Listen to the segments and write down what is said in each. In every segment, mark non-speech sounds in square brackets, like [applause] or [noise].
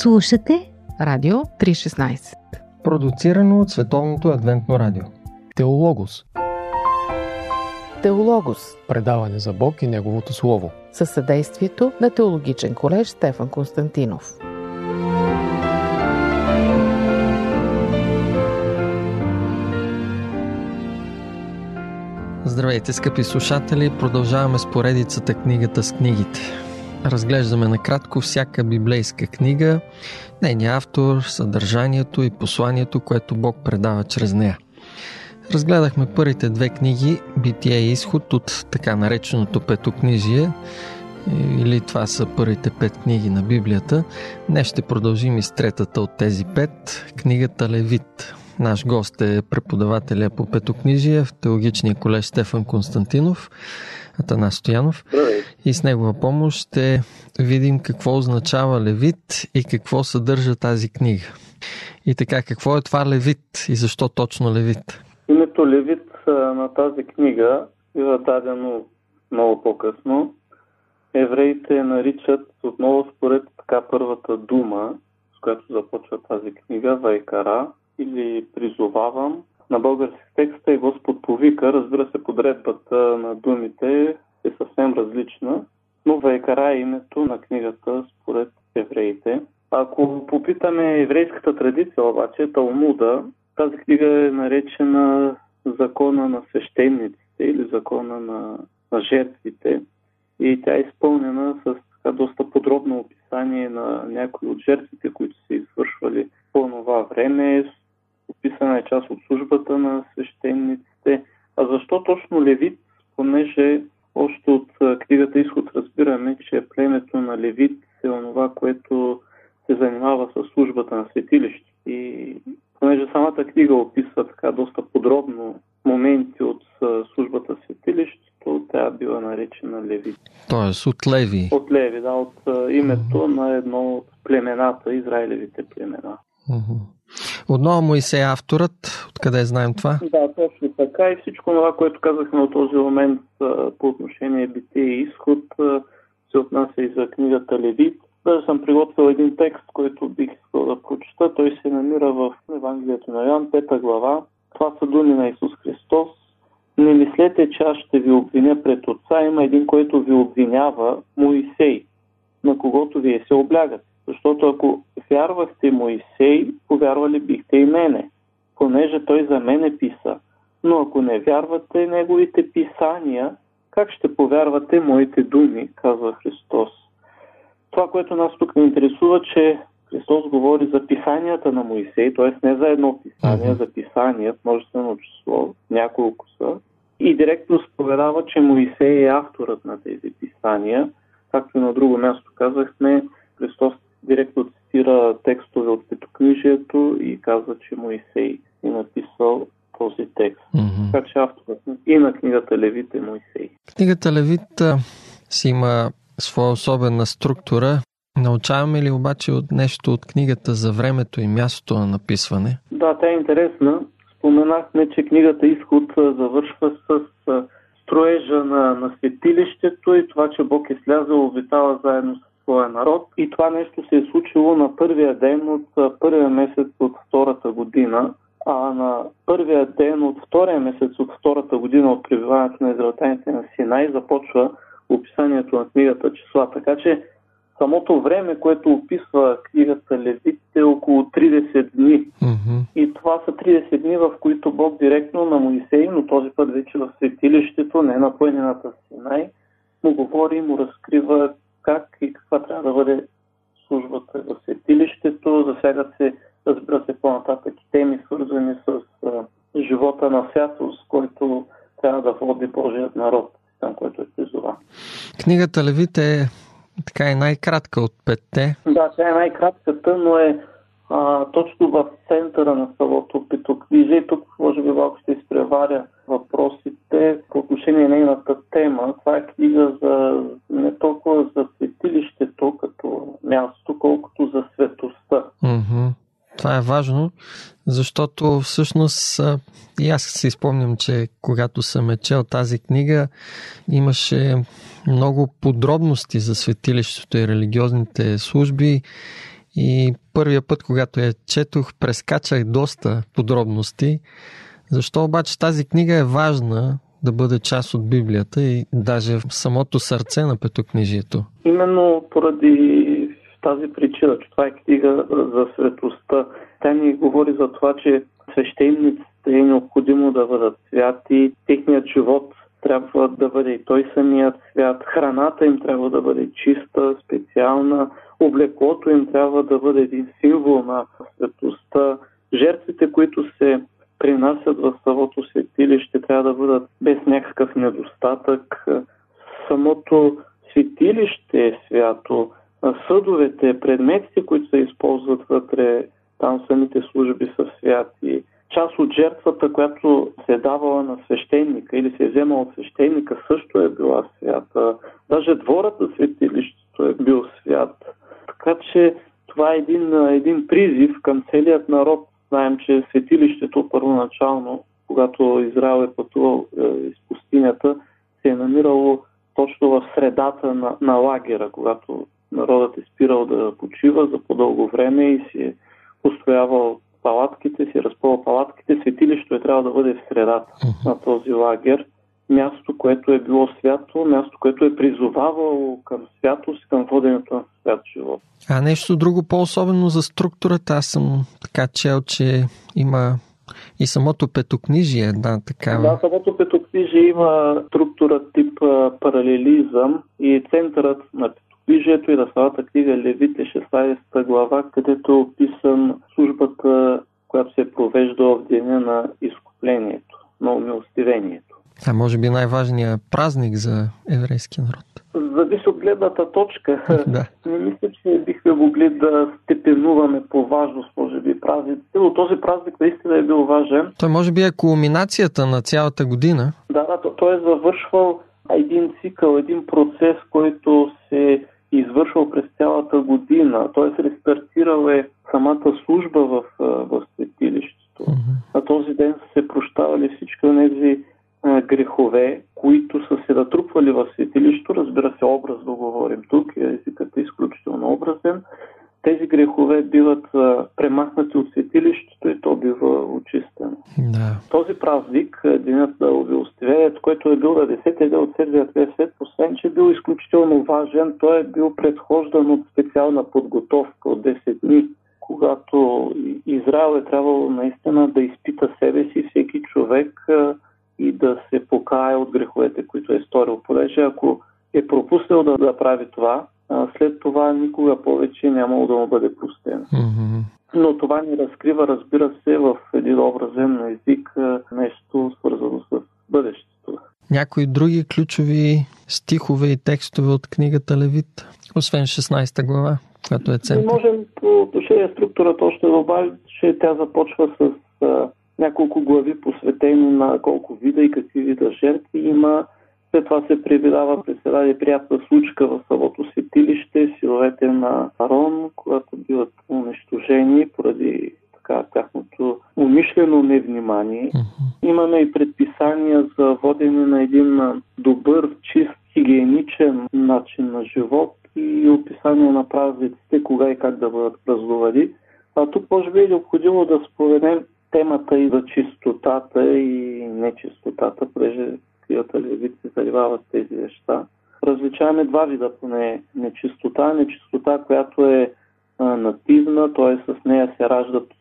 Слушате Радио 316 Продуцирано от Световното адвентно радио. Теологос. Теологос. Предаване за Бог и Неговото Слово. Със съдействието на Теологичен колеж Стефан Константинов. Здравейте, скъпи слушатели! Продължаваме с поредицата книгата с книгите. Разглеждаме накратко всяка библейска книга, нейния автор, съдържанието и посланието, което Бог предава чрез нея. Разгледахме първите две книги Битие и изход от така нареченото петокнижие, или това са първите пет книги на Библията. Днес ще продължим и с третата от тези пет, книгата Левит. Наш гост е преподавателя по петокнижие в Теологичния колеж Стефан Константинов, Атанас Стоянов. И с негова помощ ще видим какво означава Левит и какво съдържа тази книга. И така, какво е това Левит и защо точно Левит? Името Левит на тази книга бива дадено много по-късно. Евреите наричат отново според така първата дума, с която започва тази книга, Вайкара, или призовавам. На български текст е Господ повика. Разбира се, подредбата на думите е съвсем различна, но Вайкара е името на книгата според евреите. Ако попитаме еврейската традиция, обаче, Талмуда, тази книга е наречена закона на свещениците или закона на, на жертвите и тя е изпълнена с така доста подробно описание на някои от жертвите, които са извършвали по това време, описана е част от службата на свещениците. А защо точно Левит? Понеже още от книгата Изход разбираме, че племето на Левит е онова, което се занимава с службата на светилище. И понеже самата книга описва така доста подробно моменти от службата светилището, тя била наречена Левит. Тоест от Леви. От Леви, да, от името на едно от племената, Израилевите племена. Отново Моисей авторът, откъде знаем това? Да, точно така и всичко това, което казахме от този момент по отношение битие и изход, се отнася и за книгата Левит. Даже съм приготвил един текст, който бих искал да прочета. Той се намира в Евангелието на Йоан, 5 глава. Това са думи на Исус Христос. Не мислете, че аз ще ви обвиня пред Отца. Има един, който ви обвинява, Моисей, на когото вие се облягате. Защото ако вярвахте Моисей, повярвали бихте и мене, понеже той за мене писа. Но ако не вярвате неговите писания, как ще повярвате моите думи, казва Христос. Това, което нас тук не интересува, че Христос говори за писанията на Моисей, т.е. не за едно писание, за писания множествено число, няколко са. И директно споведава, че Моисей е авторът на тези писания. Както на друго място казахме, Христос директно цитира текстове от Петокнижието и казва, че Моисей е написал този текст. Mm-hmm. Така че авторът и на книгата Левит е Моисей. Книгата Левит си има своя особена структура. Научаваме ли обаче от нещо от книгата за времето и мястото на написване? Да, тя е интересна. Споменахме, че книгата Изход завършва с строежа на, на светилището и това, че Бог е слязал, обитава заедно с своя народ. И това нещо се е случило на първия ден от първия месец от втората година, а на първия ден от втория месец от втората година от пребиваването на израелтяните на Синай започва описанието на книгата числа. Така че самото време, което описва книгата Левит е около 30 дни. Mm-hmm. И това са 30 дни, в които Бог директно на Моисей, но този път вече в светилището, не на планината Синай, му говори и му разкрива как и каква трябва да бъде службата в светилището. Засягат се, разбира се, по-нататък и теми, свързани с а, живота на святост, който трябва да води Божият народ, там, който е призова. Книгата Левит е така е най-кратка от петте. Да, тя е най-кратката, но е а, точно в центъра на самото петокнижие. Тук може би малко ще изпреваря въпросите по отношение на нейната тема. Това е книга за не толкова за светилището като място, колкото за светостта. Mm-hmm. Това е важно, защото всъщност и аз си спомням, че когато съм е чел тази книга, имаше много подробности за светилището и религиозните служби И първия път, когато я четох, прескачах доста подробности. Защо обаче тази книга е важна да бъде част от Библията и даже в самото сърце на петокнижието? Именно поради тази причина, че това е книга за светостта. Тя ни говори за това, че свещениците е необходимо да бъдат святи, техният живот трябва да бъде и той самият свят, храната им трябва да бъде чиста, специална, облеклото им трябва да бъде един символ на светостта, жертвите, които се принасят в самото светилище, трябва да бъдат без някакъв недостатък. Самото светилище е свято, съдовете, предметите, които се използват вътре, там самите служби са святи. Част от жертвата, която се е давала на свещеника или се е вземала от свещеника, също е била свята. Даже дворът на светилището е бил свят. Така че това е един, един призив към целият народ. Знаем, че светилището първоначално, когато Израел е пътувал е, из пустинята, се е намирало точно в средата на, на лагера, когато народът е спирал да почива за по-дълго време и си е устоявал е разпъвал палатките. Светилището е трябва да бъде в средата uh-huh. на този лагер. Място, което е било свято, място, което е призовавало към святост, към воденето на свят живот. А нещо друго по-особено за структурата, аз съм така чел, че има и самото петокнижие една такава. Да, самото петокнижие има структура тип паралелизъм и центърът на Движието и на самата книга Левите 16 глава, където е описан службата, която се провежда в деня на изкуплението, на умилостивението. А може би най-важният празник за еврейския народ. Зависи от гледната точка. [laughs] Да. Не мисля, че бихме могли да степенуваме по важност, може би, празниците, но този празник наистина е бил важен. Той може би е кулминацията на цялата година. Да, да, той е завършвал един цикъл, един процес, който се извършвал през цялата година, т.е. рестартирал е самата служба в, в светилището. Mm-hmm. На този ден са се прощавали всички от тези грехове, които са се натрупвали в светилището. Разбира се, образ да говорим тук, езикът е изключително образен тези грехове биват премахнати от светилището и то бива очистено. Да. Този празник, Денят на 10 ден от Седмият свет, освен че е бил изключително важен, той е бил предхождан от специална подготовка от 10 дни, когато Израел е трябвало наистина да изпита себе си всеки човек и да се покае от греховете, които е сторил. Понеже ако е пропуснал да, да прави това, след това никога повече нямало да му бъде. Mm-hmm. Но това ни разкрива, разбира се, в един образен език нещо. Някои други ключови стихове и текстове от книгата Левит, освен 16 глава, която е център? можем по отношение структурата още да добавим, че тя започва с а, няколко глави посветени на колко вида и какви вида жертви има, след това се прибирава през една неприятна случка в самото светилище, силовете на Арон, когато биват унищожени поради така, тяхното умишлено невнимание. Uh-huh. Имаме и предписания за водене на един добър, чист, хигиеничен начин на живот и описание на празниците, кога и как да бъдат празнувани. А тук може би е необходимо да споменем темата и за чистотата и нечистотата, понеже Левит се занимава с тези неща. Различаваме два вида поне нечистота. Нечистота, която е а, нативна, т.е. с нея се раждат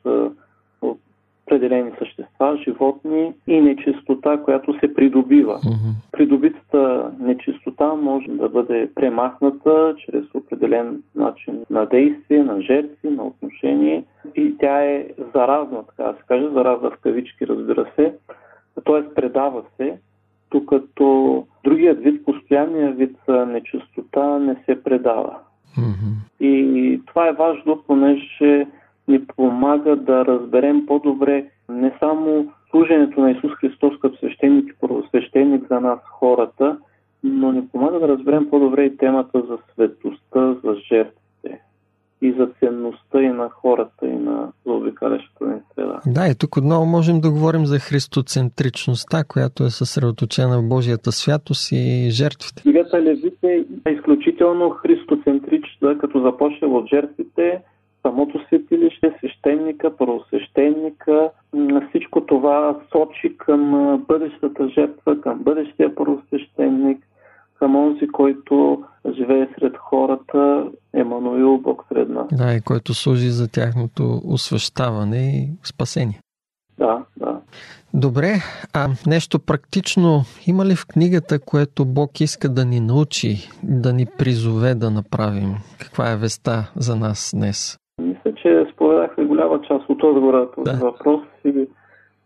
определени същества, животни и нечистота, която се придобива. Mm-hmm. Придобитата нечистота може да бъде премахната чрез определен начин на действие, на жертви, на отношение и тя е заразна, така да се каже, заразна в кавички, разбира се, т.е. предава се докато другият вид, постоянният вид нечистота не се предава. И това е важно, понеже ни помага да разберем по-добре не само служенето на Исус Христос като свещеник и първосвещеник за нас хората, но ни помага да разберем по-добре и темата за светостта, за жертва и за ценността и на хората, и на заобикалящата ни среда. Да, и тук отново можем да говорим за христоцентричността, която е съсредоточена в Божията святост и жертвите. Книгата Левите е изключително христоцентрична, като започне от жертвите, самото светилище, свещеника, първосвещеника. Всичко това сочи към бъдещата жертва, към бъдещия първосвещеник, към онзи, който живее сред хората, Емануил, Бог сред нас. Да, и който служи за тяхното освещаване и спасение. Да, да. Добре, а нещо практично има ли в книгата, което Бог иска да ни научи, да ни призове да направим? Каква е веста за нас днес? Мисля, че споменахме голяма част от отговора този да. въпрос и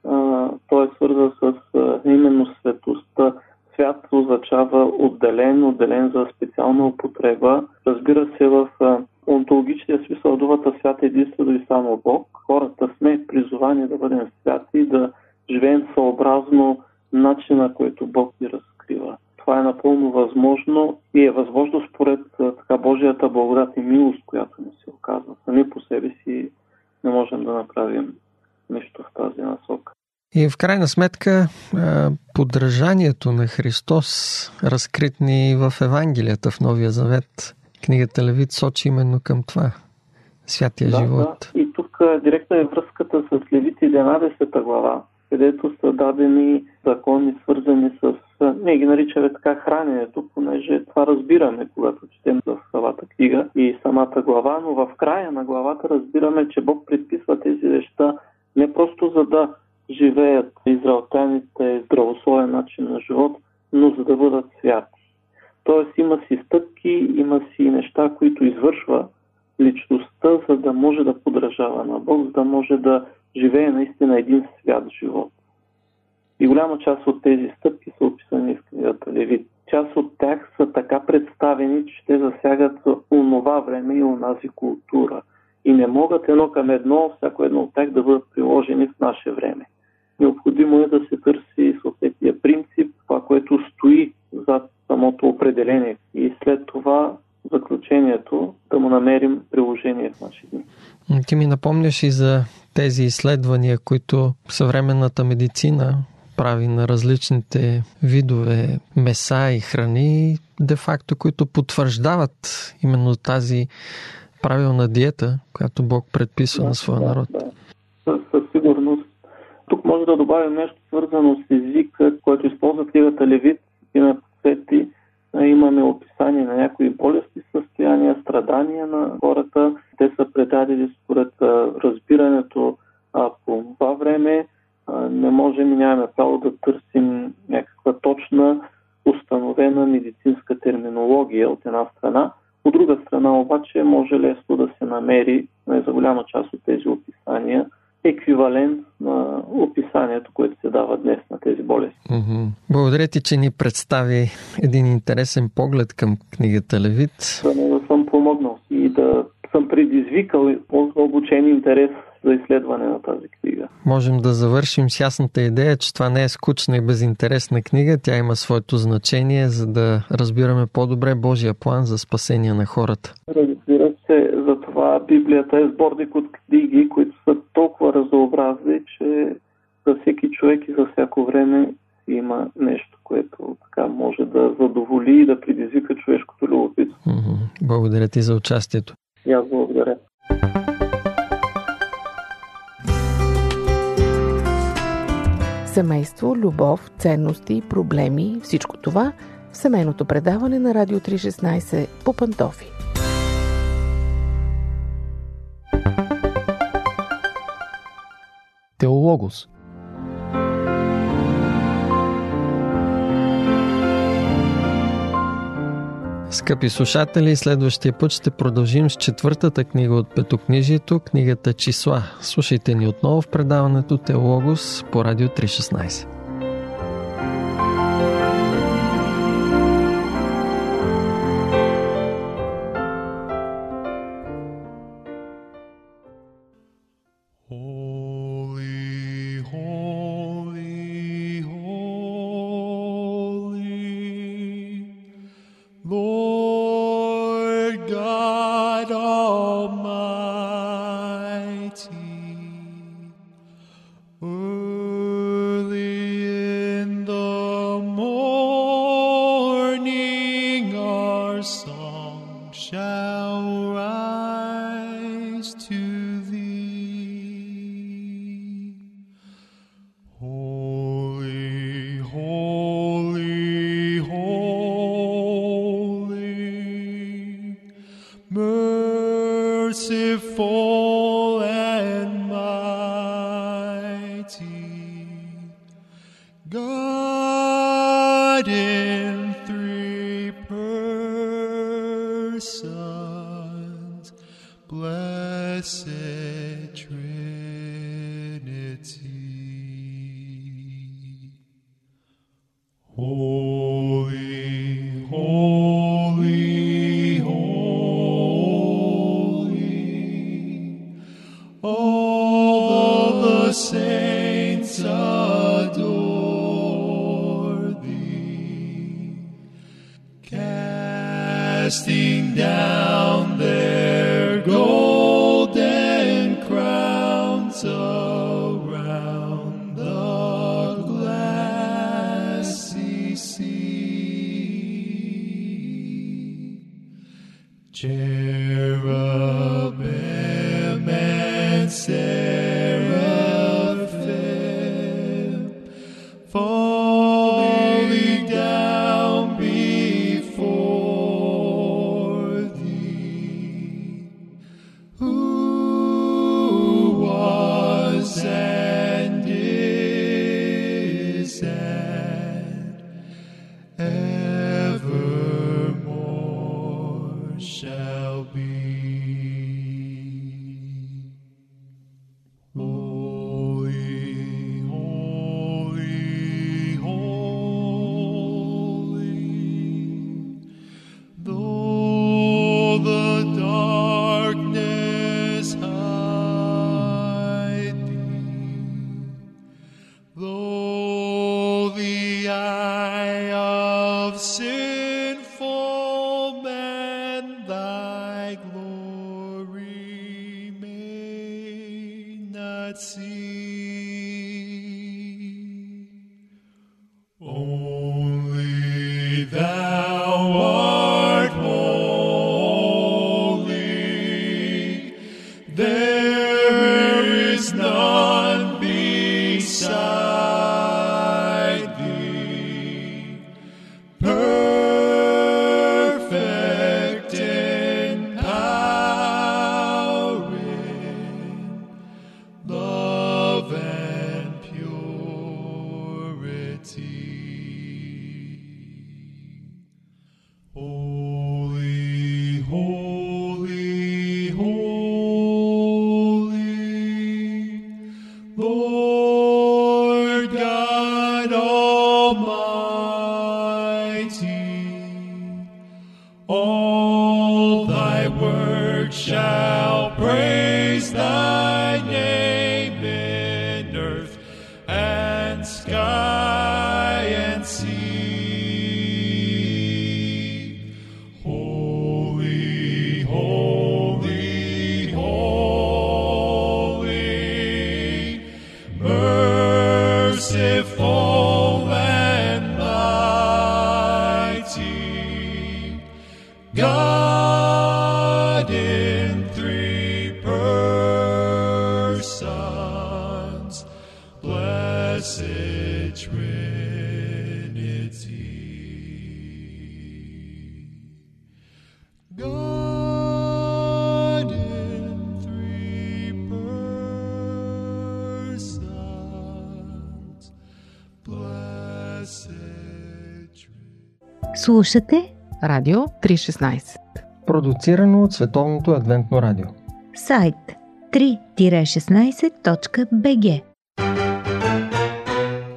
а, той е свързан с а, именно светостта. Свят означава отделен, отделен за специална употреба. Разбира се, в онтологичния смисъл думата свят е единствено и само Бог. Хората сме призовани да бъдем святи и да живеем съобразно начина, който Бог ни разкрива. Това е напълно възможно и е възможно според така Божията благодат и милост, която ни се оказва. Сами по себе си не можем да направим нещо в тази насока. И в крайна сметка подражанието на Христос, разкрит ни в Евангелията в Новия Завет, книгата Левит сочи именно към това. Святия да, живот. Да. И тук директно е връзката с Левит 11 глава, където са дадени закони, свързани с, ние ги наричаме така храненето, понеже това разбираме, когато четем в самата книга и самата глава, но в края на главата разбираме, че Бог предписва тези неща не просто за да живеят израелтяните здравословен начин на живот, но за да бъдат святи. Тоест има си стъпки, има си неща, които извършва личността, за да може да подражава на Бог, за да може да живее наистина един свят живот. И голяма част от тези стъпки са описани в книгата Левит. Част от тях са така представени, че те засягат онова време и онази култура. И не могат едно към едно, всяко едно от тях да бъдат приложени в наше време. Необходимо е да се търси съответния принцип, това, което стои зад самото определение. И след това заключението да му намерим приложение в наши дни. Ти ми напомняш и за тези изследвания, които съвременната медицина прави на различните видове меса и храни, де-факто, които потвърждават именно тази правилна диета, която Бог предписва да, на своя да, народ. Да. Със, със сигурност. Тук може да добавим нещо свързано с езика, който използва книгата Левит и на Свети. Имаме описание на някои болести, състояния, страдания на хората. Те са предадени според разбирането а, по това време. Не можем и нямаме право да търсим някаква точна установена медицинска терминология от една страна. От друга страна обаче може лесно да се намери не за голяма част от тези описания еквивалент на описанието, което се дава днес на тези болести. Mm-hmm. Благодаря ти, че ни представи един интересен поглед към книгата Левит. Да, да съм помогнал и да предизвикал обучен интерес за изследване на тази книга. Можем да завършим с ясната идея, че това не е скучна и безинтересна книга. Тя има своето значение, за да разбираме по-добре Божия план за спасение на хората. Разбира се, затова Библията е сборник от книги, които са толкова разнообразни, че за всеки човек и за всяко време има нещо, което така може да задоволи и да предизвика човешкото любопитство. Благодаря ти за участието. Семейство, любов, ценности, проблеми, всичко това в семейното предаване на Радио 316 по Пантофи. Теологос – Скъпи слушатели, следващия път ще продължим с четвъртата книга от Петокнижието, книгата Числа. Слушайте ни отново в предаването Теологос по Радио 316. God in three persons, blessed in for Слушате Радио 316. Продуцирано от Световното адвентно радио. сайт 3-16.bg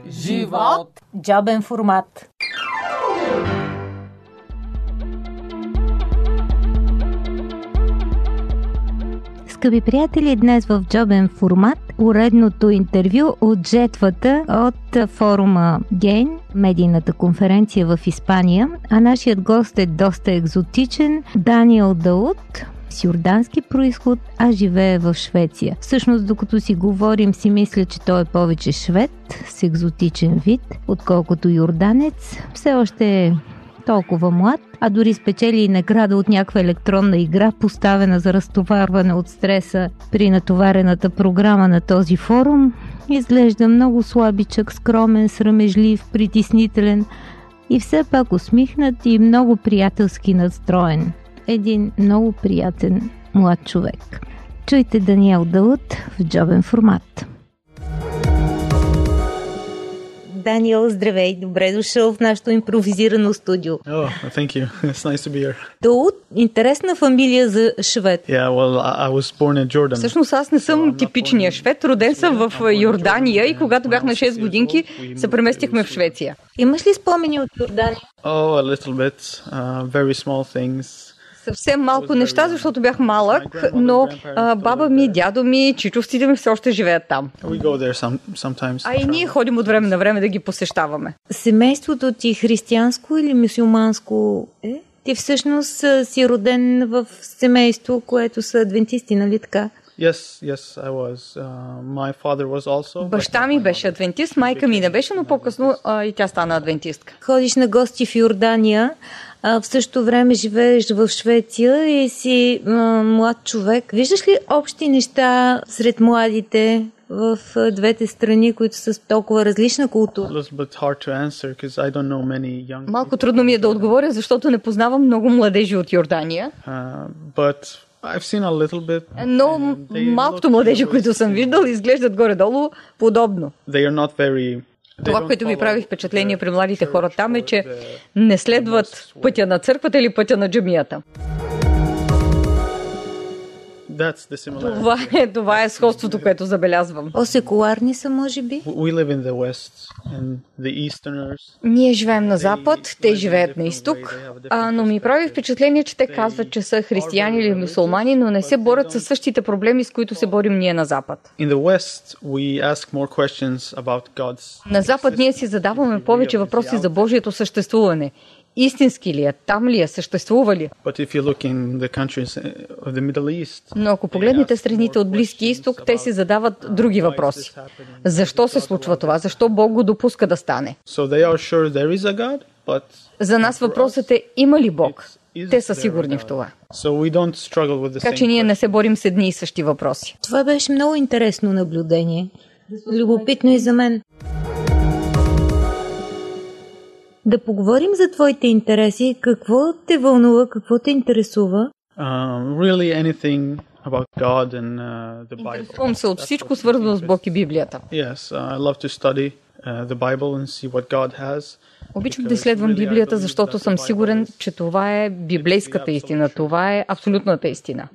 Живот! Джобен формат. Скъпи приятели, днес в джобен формат уредното интервю от жетвата от форума Гейн, медийната конференция в Испания, а нашият гост е доста екзотичен, Даниел Дауд, с юрдански происход, а живее в Швеция. Всъщност, докато си говорим, си мисля, че той е повече швед с екзотичен вид, отколкото юрданец. Все още е толкова млад, а дори спечели и награда от някаква електронна игра, поставена за разтоварване от стреса при натоварената програма на този форум. Изглежда много слабичък, скромен, срамежлив, притеснителен и все пак усмихнат и много приятелски настроен. Един много приятен млад човек. Чуйте Даниел Дълът в джобен формат. Даниел, здравей, добре дошъл в нашето импровизирано студио. Oh, thank you. [laughs] It's nice to be here. Дълът, интересна фамилия за швед. Yeah, well, I was born in Jordan. Всъщност аз не съм типичния швед. Роден съм в Йордания и когато бях на 6 годинки се преместихме в Швеция. Имаш ли спомени от Йордания? Oh, a little bit. Uh, very small things. Съвсем малко неща, защото бях малък, но а, баба ми, дядо ми, чичовците ми все още живеят там. We go there some, sometimes. А и ние ходим от време на време да ги посещаваме. Семейството ти християнско или мусулманско е? Ти всъщност си роден в семейство, което са адвентисти, нали така? Yes, yes, I was. Uh, my father was also. Баща ми беше адвентист, майка ми не беше, но по-късно а, и тя стана адвентистка. Ходиш на гости в Йордания, а в същото време живееш в Швеция и си а, млад човек. Виждаш ли общи неща сред младите в а, двете страни, които са с толкова различна култура? little bit hard to answer because I don't know many young Малко трудно ми е да отговоря, защото не познавам много младежи от Йордания. uh, but I've seen a little bit. Но малкото младежи, които съм виждал, изглеждат горе-долу подобно. They are not very. Това, което ми прави впечатление при младите хора там е, че не следват пътя на църквата или пътя на джамията. That's the similarity. Това е, това е сходството, което забелязвам. По-секуларни са, може би? We live in the West, and the Easterners. Ние живеем на запад, те живеят на изток, а, но ми прави впечатление, че те казват, че са християни или мусулмани, но не се борят със същите проблеми, с които се борим ние на запад. In the West, we ask more questions about God's. На запад ние си задаваме повече въпроси за Божието съществуване. Истински ли е? Там ли е? Съществува ли? Uh, Но ако погледнете страните от Близки изток, те си задават други въпроси. Защо се случва това? Защо Бог го допуска да стане? За нас въпросът е има ли Бог? Те са сигурни в това. Така че ние не се борим с едни и същи въпроси. Това беше много интересно наблюдение. Любопитно и за мен. Да поговорим за твоите интереси. Какво те вълнува, какво те интересува? Really, anything about God and uh, the Bible. Интересувам се от всичко свързано с Бог и Библията. Yes, I love to study uh, the Bible and see what God has. Обичам да изследвам Библията, защото съм сигурен, че това е библейската истина. Това е абсолютната истина.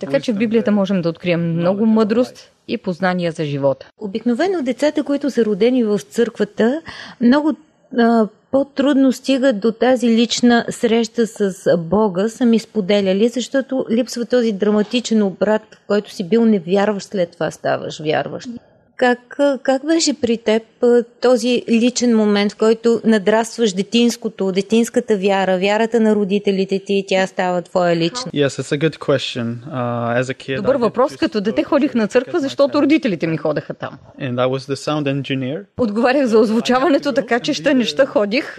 Така че в Библията можем да открием много мъдрост и познания за живота. Обикновено децата, които са родени в църквата, много по-трудно стигат до тази лична среща с Бога, са ми споделяли, защото липсва този драматичен обрат, в който си бил невярващ, след това ставаш вярващ. Как, как беше при теб този личен момент, в който надрастваш детинското, детинската вяра, вярата на родителите ти и тя става твоя лична? Yes, it's a good question. Uh, as a kid, Добър въпрос. Като дете ходих на църква, защото родителите ми ходеха там. And I was the sound engineer. Отговарях за озвучаването, така че ще неща ходих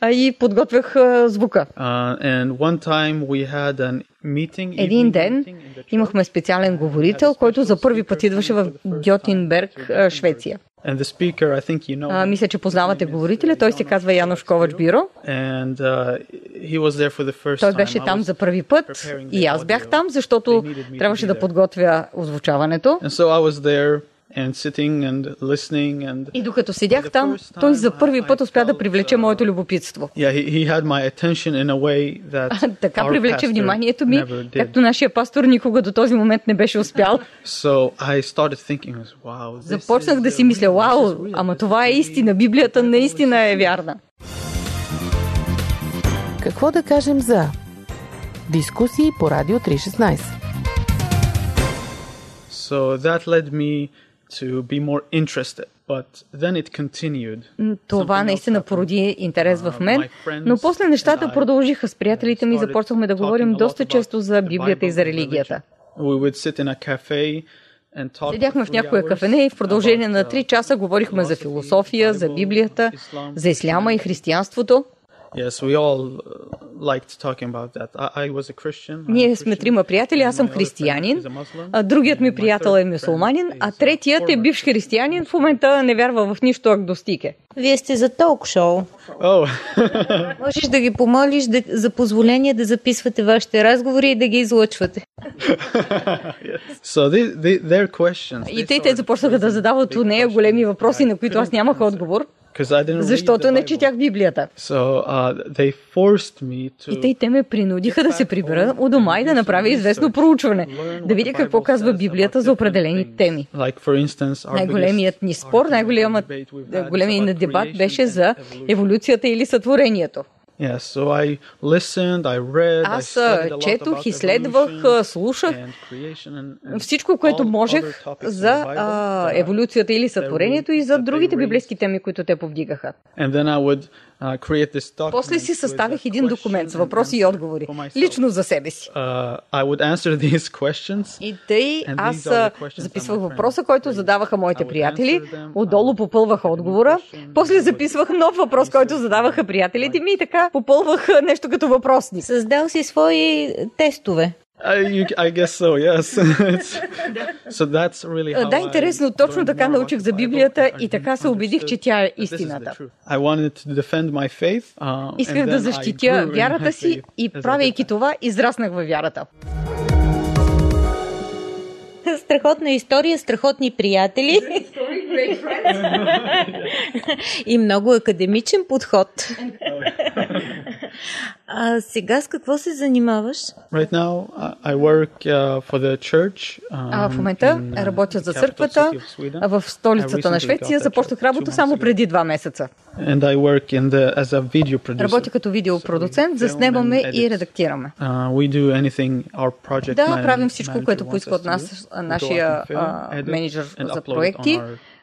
а и подготвях звука. Uh, and one time we had an meeting. Един ден имахме специален говорител, който за първи път идваше в Гьотинберг, Швеция. And the speaker, I think you know. А, him. мисля, че познавате говорителя. Той се казва Янош Ковач Биро. And uh, Той беше там за първи път и аз бях там, защото трябваше да подготвя озвучаването. And so I was there and sitting and listening and И докато седях там, той за първи път успя да привлече моето любопитство. yeah, he, he had my attention in a way that [laughs] Така our привлече pastor вниманието ми, never did. както нашия пастор никога до този момент не беше успял. Започнах да си мисля, вау, ама това е истина, Библията наистина е вярна. Какво да кажем за дискусии по Радио 316? So that led me to be more interested. But then it continued. Това наистина породи интерес в мен, но после нещата продължиха с приятелите ми и започнахме да говорим доста често за Библията и за религията. Седяхме в hours кафене и в продължение на about, три uh, часа говорихме за философия, за Библията, за исляма и християнството. Yes, we all uh, liked talking about that. I, I was a Christian. Ние сме трима приятели, аз съм християнин, is a Muslim, а другият ми приятел е мюсулманин, а третият е бивш християнин, в момента не вярва в нищо агностике. Вие сте за ток-шоу. Oh, [laughs] Можеш да ги помолиш да, за позволение да записвате вашите разговори и да ги излъчвате. so they, they, their questions. И те, те започнаха да задават у нея големи въпроси, на които аз нямах отговор, защото не четях Библията. So uh, they forced me to И те, те ме принудиха да се прибера у дома и да направя известно проучване, да видя какво казва Библията за определени теми. Най-големият ни спор, най-големият ни дебат беше за еволюцията или сътворението. Yes, so I listened, I read, I Аз lot четох, изследвах, слушах всичко, което можех за а, еволюцията или сътворението и за другите библейски теми, които те повдигаха. And then I would uh, create this document После си съставих един документ с въпроси и отговори, лично за себе си. Uh, [laughs] И тъй аз questions записвах въпроса, който задаваха моите приятели, отдолу попълвах отговора, после записвах нов въпрос, който задаваха приятелите ми и така попълвах нещо като въпросник. Създал си свои тестове. I, you, I guess so, yes. So that's really how Да, интересно, точно така научих за Библията и така се убедих, че тя е истината. I wanted to defend my faith, uh, Исках and да защитя вярата си и правейки това, израснах във вярата. Страхотна история, страхотни приятели [laughs] и много академичен подход. [laughs] А сега с какво се занимаваш? Right now, I- work uh, for the church. А um, в момента in, uh, работя за the capital църквата city of Sweden. а в столицата на Швеция. Започнах работа само преди два месеца. And I work in the as a video producer. Работя като видеопродуцент, So заснемаме и редактираме. Uh, we do anything our project Да, правим всичко, manager което поиска от нас нашия менеджер за проекти.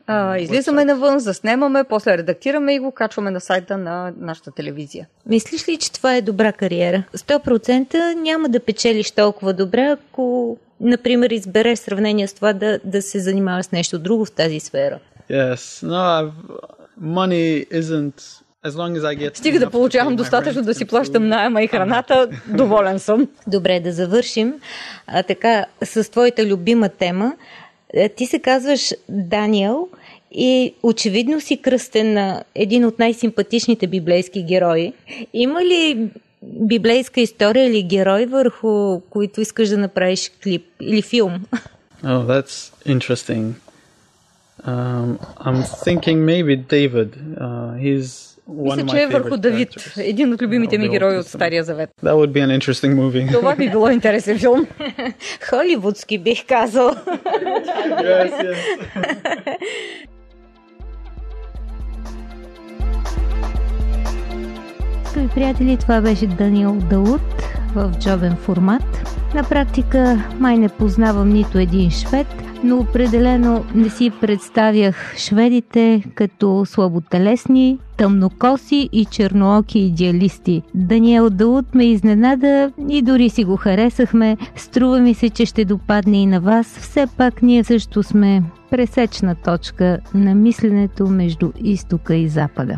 А, uh, излизаме навън, заснемаме, после редактираме и го качваме на сайта на нашата телевизия. Мислиш ли, че това е добра кариера? 100% няма да печелиш толкова добре, ако, например, избереш сравнение с това да, да се занимаваш с нещо друго в тази сфера. Yes. No, I've, money isn't as long as I get Стига да получавам достатъчно да си плащам найема и храната, доволен съм. Добре, да завършим. А, така, с твоята любима тема. Е, Ти се казваш Даниел и очевидно си кръстен на един от най-симпатичните библейски герои. Има ли библейска история или герой, върху които искаш да направиш клип или филм? Oh, that's interesting. Um, I'm thinking maybe David. Uh, he's one Мисля, of че my е върху favorite Давид, един от любимите ми герои от. Стария Завет. That would be an interesting movie. Това би било интересен филм. [laughs] Холивудски бих казал. [laughs] yes, yes. [laughs] Скъпи приятели, това беше Даниел Дауд в джобен формат. На практика май не познавам нито един швед, но определено не си представях шведите като слаботелесни, тъмнокоси и чернооки идеалисти. Даниел Дауд ме изненада и дори си го харесахме. Струва ми се, че ще допадне и на вас. Все пак ние също сме пресечна точка на мисленето между изтока и запада.